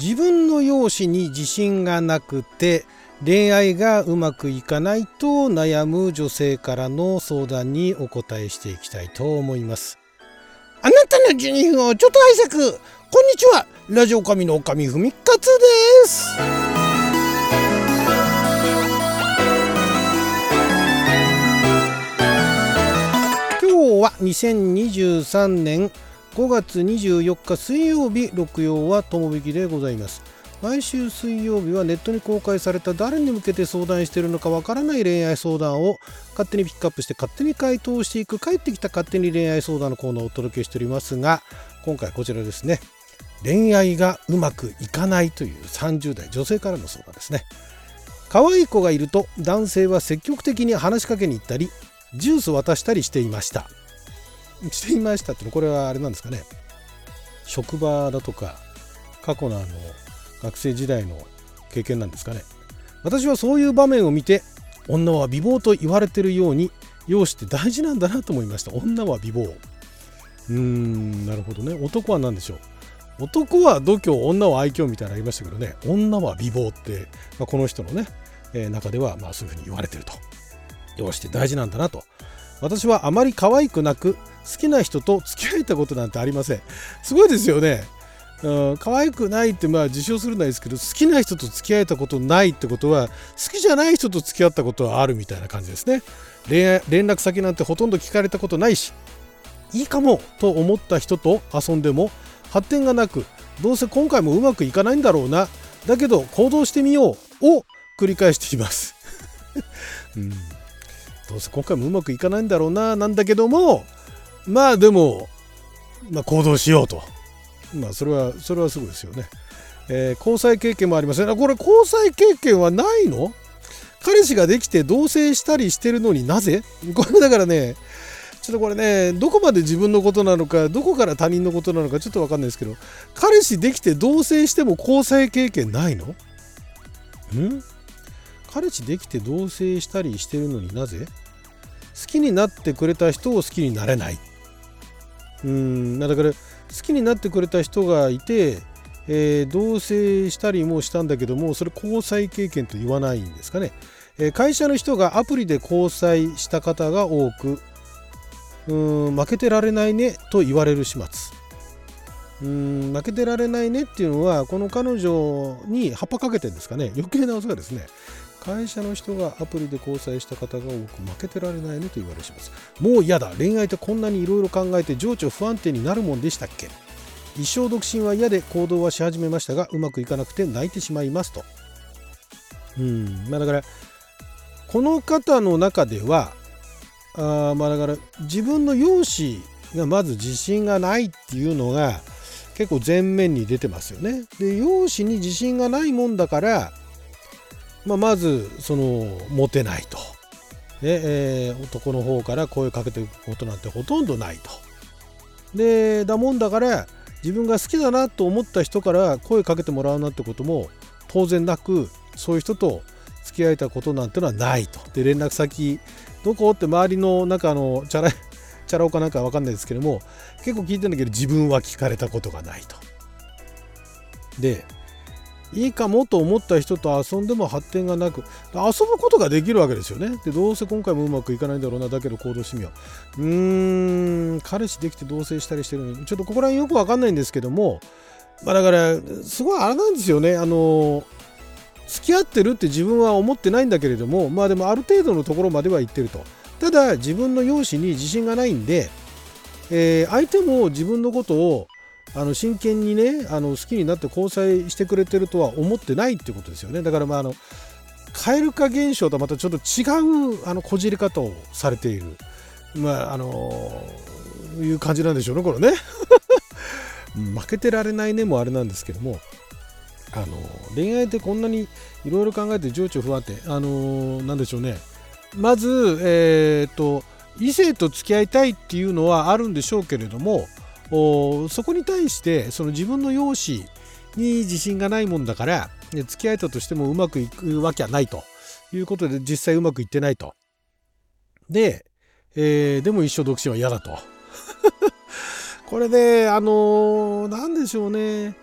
自分の容姿に自信がなくて恋愛がうまくいかないと悩む女性からの相談にお答えしていきたいと思います。あなたの12分をちょっと拝借。こんにちは。ラジオ神の神ふみかつです。今日は2023年5月24日水曜日六曜は友引きでございます。毎週水曜日はネットに公開された誰に向けて相談しているのかわからない恋愛相談を勝手にピックアップして勝手に回答していく帰ってきた勝手に恋愛相談のコーナーをお届けしておりますが今回こちらですね。恋愛がうまくいかないという30代女性からの相談ですね。可愛い子がいると男性は積極的に話しかけに行ったりジュース渡したりしていました。していましたってこれはあれなんですかね。職場だとか過去のあの学生時代の経験なんですかね。私はそういう場面を見て女は美貌と言われてるように容姿って大事なんだなと思いました。女は美貌。うーんなるほどね。男は何でしょう。男は度胸女は愛嬌みたいなのありましたけどね。女は美貌って、まあ、この人のね、えー、中ではまあそういうふうに言われてると。容姿って大事なんだなと。私はあまり可愛くなく好きな人と付き合えたことなんてありません。すごいですよね。うん、可愛くないってまあ自称するのはですけど好きな人と付き合えたことないってことは好きじゃない人と付き合ったことはあるみたいな感じですね。恋連絡先なんてほとんど聞かれたことないしいいかもと思った人と遊んでも発展がなくどうせ今回もうまくいかないんだろうな。だけど行動してみようを繰り返しています、うん、どうせ今回もうまくいかないんだろうななんだけどもまあでも、まあ、行動しようと。まあそれはそれはすごいですよね、えー、交際経験もありませんこれ交際経験はないの？彼氏ができて同棲したりしてるのになぜ？これだからねちょっとこれねどこまで自分のことなのかどこから他人のことなのかちょっと分かんないですけど彼氏できて同棲しても交際経験ないの？ん？彼氏できて同棲したりしてるのになぜ？好きになってくれた人を好きになれない。うん。だから好きになってくれた人がいて、えー、同棲したりもしたんだけどもそれ交際経験と言わないんですかね、えー、会社の人がアプリで交際した方が多くうん負けてられないねと言われる始末。うん負けてられないねっていうのはこの彼女に葉っぱかけてるんですかね。余計なお世話ですね。会社の人がアプリで交際した方が多く負けてられないねと言われします。もう嫌だ。恋愛ってこんなにいろいろ考えて情緒不安定になるもんでしたっけ？一生独身は嫌で行動はし始めましたがうまくいかなくて泣いてしまいますと。うん。まあだからこの方の中ではあまあだから自分の容姿がまず自信がないっていうのが結構前面に出てますよね。で容姿に自信がないもんだからまあ、まずそのモテないと、でえー、男の方から声かけていくことなんてほとんどないと。でだもんだから自分が好きだなと思った人から声かけてもらうなってことも当然なくそういう人と付き合えたことなんてのはないと。で連絡先どこって周りの中のチャラ チャラ男かなんかわかんないですけども結構聞いてんだけど自分は聞かれたことがないと。でいいかもと思った人と遊んでも発展がなく遊ぶことができるわけですよね。でどうせ今回もうまくいかないんだろうなだけど行動してみよう。うーん彼氏できて同棲したりしてるのに。ちょっとここら辺よくわかんないんですけどもまあだからすごいあれなんですよね。あの付き合ってるって自分は思ってないんだけれどもまあでもある程度のところまでは行ってると。ただ自分の容姿に自信がないんで、えー、相手も自分のことをあの真剣にねあの好きになって交際してくれてるとは思ってないってことですよね。だからまああの蛙化現象とはまたちょっと違うあのこじり方をされている。まああのいう感じなんでしょうねこれね。負けてられないねもあれなんですけども。あの恋愛ってこんなにいろいろ考えて情緒不安定。あのなんでしょうね。まずえー、っと異性と付き合いたいっていうのはあるんでしょうけれどもそこに対してその自分の容姿に自信がないもんだから付き合えたとしてもうまくいくわけはないということで実際うまくいってないと。で、えー、でも一生独身は嫌だと。これで、あのー、でしょうね。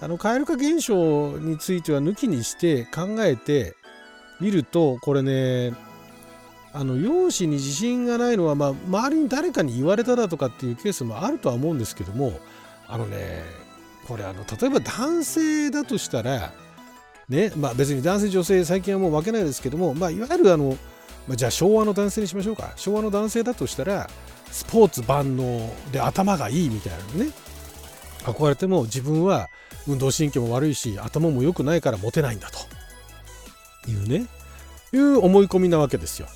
あの蛙化現象については抜きにして考えてみるとこれねあの容姿に自信がないのは、まあ、周りに誰かに言われただとかっていうケースもあるとは思うんですけどもあのねこれあの例えば男性だとしたらねまあ別に男性女性最近はもう分けないですけども、まあ、いわゆるあの、まあ、じゃあ昭和の男性にしましょうか。昭和の男性だとしたらスポーツ万能で頭がいいみたいなのね。憧れても自分は運動神経も悪いし頭も良くないからモテないんだと。いうね。いう思い込みなわけですよ。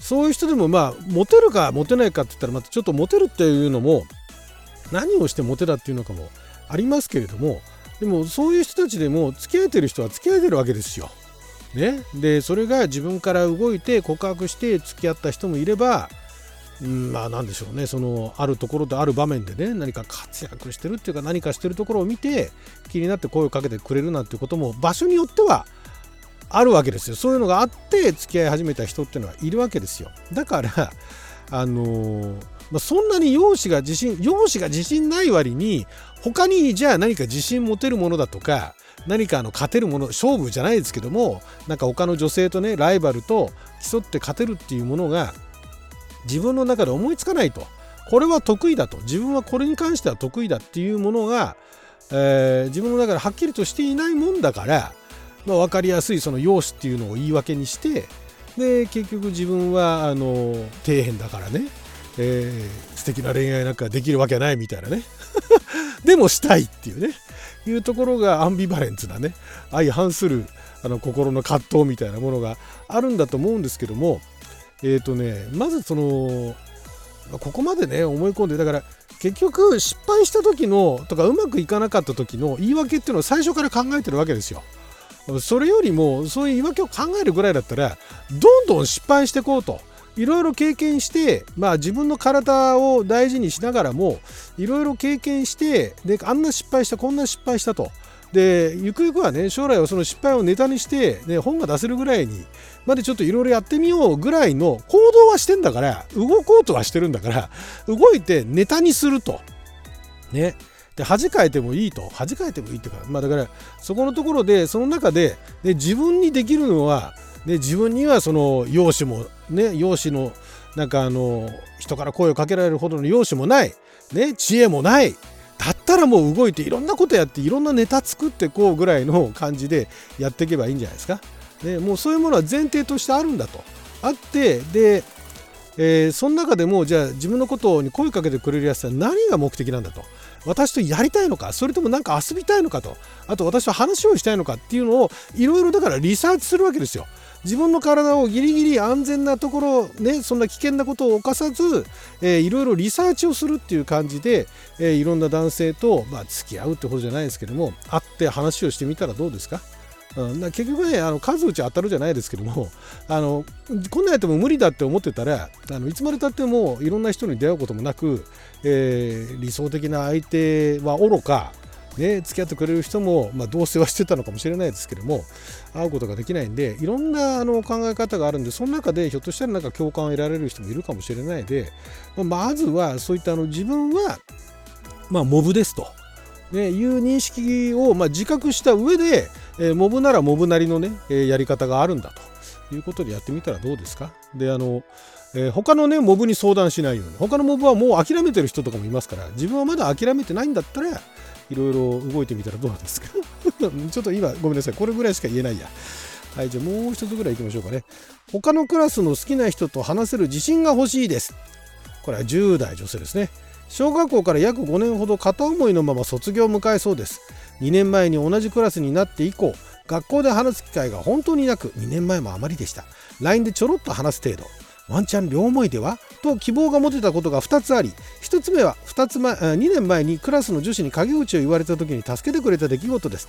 そういう人でもまあモテるかモテないかって言ったらまたちょっとモテるっていうのも何をしてモテだっていうのかもありますけれどもでもそういう人たちでも付き合えてる人は付き合えてるわけですよ。ね、でそれが自分から動いて告白して付き合った人もいれば、うん、まあ何でしょうねそのあるところとある場面でね何か活躍してるっていうか何かしてるところを見て気になって声をかけてくれるなんてことも場所によってはあるわけですよ。そういうのがあって付き合い始めた人っていうのはいるわけですよ。だからあのー、まあ、そんなに容姿が自信容姿が自信ない割に他にじゃあ何か自信持てるものだとか何かあの勝てるもの勝負じゃないですけどもなんか他の女性とねライバルと競って勝てるっていうものが自分の中で思いつかないと。これは得意だと。自分はこれに関しては得意だっていうものが、え、自分の中ではっきりとしていないもんだからまあ、分かりやすいその容姿っていうのを言い訳にしてで結局自分はあの底辺だからね、えー、素敵な恋愛なんかできるわけないみたいなね。でもしたいっていうね。いうところがアンビバレンツなね。相反するあの心の葛藤みたいなものがあるんだと思うんですけどもえっ、ー、とねまずそのここまでね思い込んでだから結局失敗した時のとかうまくいかなかった時の言い訳っていうのを最初から考えてるわけですよ。それよりもそういう言い訳を考えるぐらいだったらどんどん失敗していこうといろいろ経験して、まあ、自分の体を大事にしながらもいろいろ経験してであんな失敗したこんな失敗したと。でゆくゆくはね将来はその失敗をネタにして、ね、本が出せるぐらいにまでちょっといろいろやってみようぐらいの行動はしてんだから動こうとはしてるんだから動いてネタにすると。ね、で恥かいてもいいと恥かいてもいいっていうかまあだからそこのところでその中でで自分にできるのはで自分にはその容姿もね容姿のなんかあの人から声をかけられるほどの容姿もない、ね、知恵もないだったらもう動いていろんなことやっていろんなネタ作ってこうぐらいの感じでやっていけばいいんじゃないですか。でもうそういうものは前提としてあるんだと。あってで、えー、その中でもじゃあ自分のことに声かけてくれるやつは何が目的なんだと。私とやりたいのかそれともなんか遊びたいのかとあと私と話をしたいのかっていうのをいろいろだからリサーチするわけですよ。自分の体をギリギリ安全なところねそんな危険なことを犯さず、え、いろいろリサーチをするっていう感じで、えー、いろんな男性と、まあ、付き合うってことじゃないですけども会って話をしてみたらどうですか？うん、結局ねあの数打ち当たるじゃないですけども あのこんなんやっても無理だって思ってたらあのいつまでたってもいろんな人に出会うこともなく、えー、理想的な相手はおろかね、付き合ってくれる人も、まあ、同棲はしてたのかもしれないですけども会うことができないんでいろんなあの考え方があるんでその中でひょっとしたらなんか共感を得られる人もいるかもしれないで、まあ、まずはそういったあの自分は、まあ、モブですと、ね、いう認識を、まあ、自覚した上でえー、モブならモブなりのね、え、やり方があるんだということでやってみたらどうですか？であの、えー、他のねモブに相談しないように。他のモブはもう諦めてる人とかもいますから自分はまだ諦めてないんだったらいろいろ動いてみたらどうなんですか？ちょっと今ごめんなさい。これぐらいしか言えないや。はいじゃあもう一つぐらい行きましょうかね。他のクラスの好きな人と話せる自信が欲しいです。これは10代女性ですね。小学校から約5年ほど片思いのまま卒業を迎えそうです。2年前に同じクラスになって以降学校で話す機会が本当になく2年前もあまりでした。LINE でちょろっと話す程度。ワンチャン両思いでは？と希望が持てたことが2つあり1つ目は2つ前2年前にクラスの女子に陰口を言われた時に助けてくれた出来事です。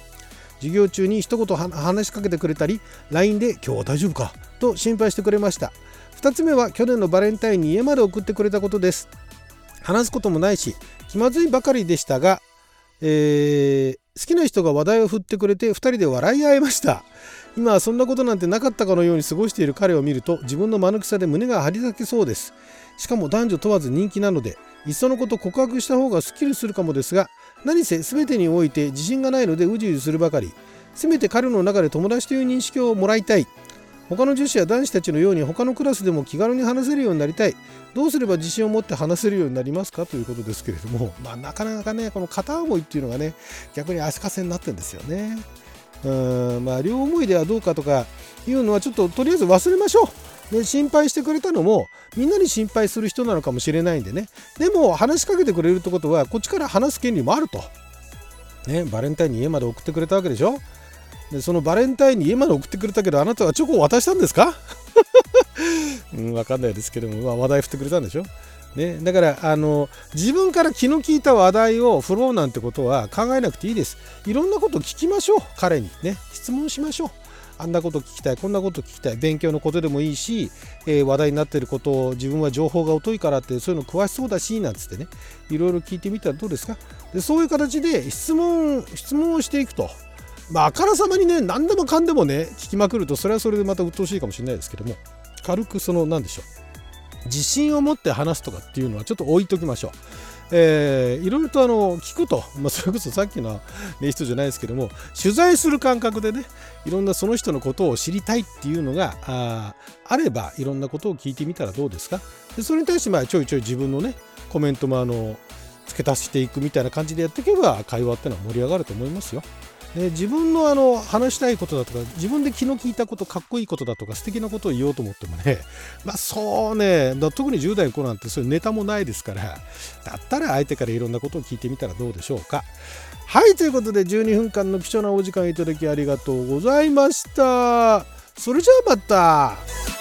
授業中に一言話しかけてくれたり LINE で「今日は大丈夫か?」と心配してくれました。2つ目は去年のバレンタインに家まで送ってくれたことです。話すこともないし気まずいばかりでしたが、えー、好きな人が話題を振ってくれて2人で笑い合いました。今はそんなことなんてなかったかのように過ごしている彼を見ると自分の間抜きさで胸が張り裂けそうです。しかも男女問わず人気なのでいっそのこと告白した方がスッキリするかもですが何せ全てにおいて自信がないのでうじうじするばかり。せめて彼の中で友達という認識をもらいたい。他の女子や男子たちのように他のクラスでも気軽に話せるようになりたい。どうすれば自信を持って話せるようになりますかということですけれども、まあ、なかなかねこの片思いっていうのがね逆に足かせになってるんですよね。うんまあ両思いではどうかとかいうのはちょっととりあえず忘れましょう。で心配してくれたのもみんなに心配する人なのかもしれないんでね。でも話しかけてくれるってことはこっちから話す権利もあると、ね、バレンタインに家まで送ってくれたわけでしょでそのバレンタインに家まで送ってくれたけどあなたはチョコを渡したんですか？うん、わかんないですけども、まあ、話題振ってくれたんでしょ？ね、だからあの自分から気の利いた話題を振ろうなんてことは考えなくていいです。いろんなこと聞きましょう彼に。ね質問しましょう。あんなこと聞きたいこんなこと聞きたい勉強のことでもいいし、えー、話題になっていることを自分は情報が疎いからってそういうの詳しそうだしなんつってね。いろいろ聞いてみたらどうですか？でそういう形で質問質問をしていくと。まあ、あからさまにね、何でもかんでもね、聞きまくると、それはそれでまた鬱陶しいかもしれないですけども、軽くその、何でしょう、自信を持って話すとかっていうのはちょっと置いときましょう。えー、いろいろとあの聞くと、まあ、それこそさっきの、ね、人じゃないですけども取材する感覚でねいろんなその人のことを知りたいっていうのがああればいろんなことを聞いてみたらどうですかでそれに対してまあちょいちょい自分のねコメントもあの付け足していくみたいな感じでやっていけば会話ってのは盛り上がると思いますよ。ね、自分のあの話したいことだとか自分で気の利いたことかっこいいことだとか素敵なことを言おうと思ってもね まあそうね特に10代の子なんてそういうネタもないですからだったら相手からいろんなことを聞いてみたらどうでしょうか。はいということで12分間の貴重なお時間いただきありがとうございました。それじゃあまた。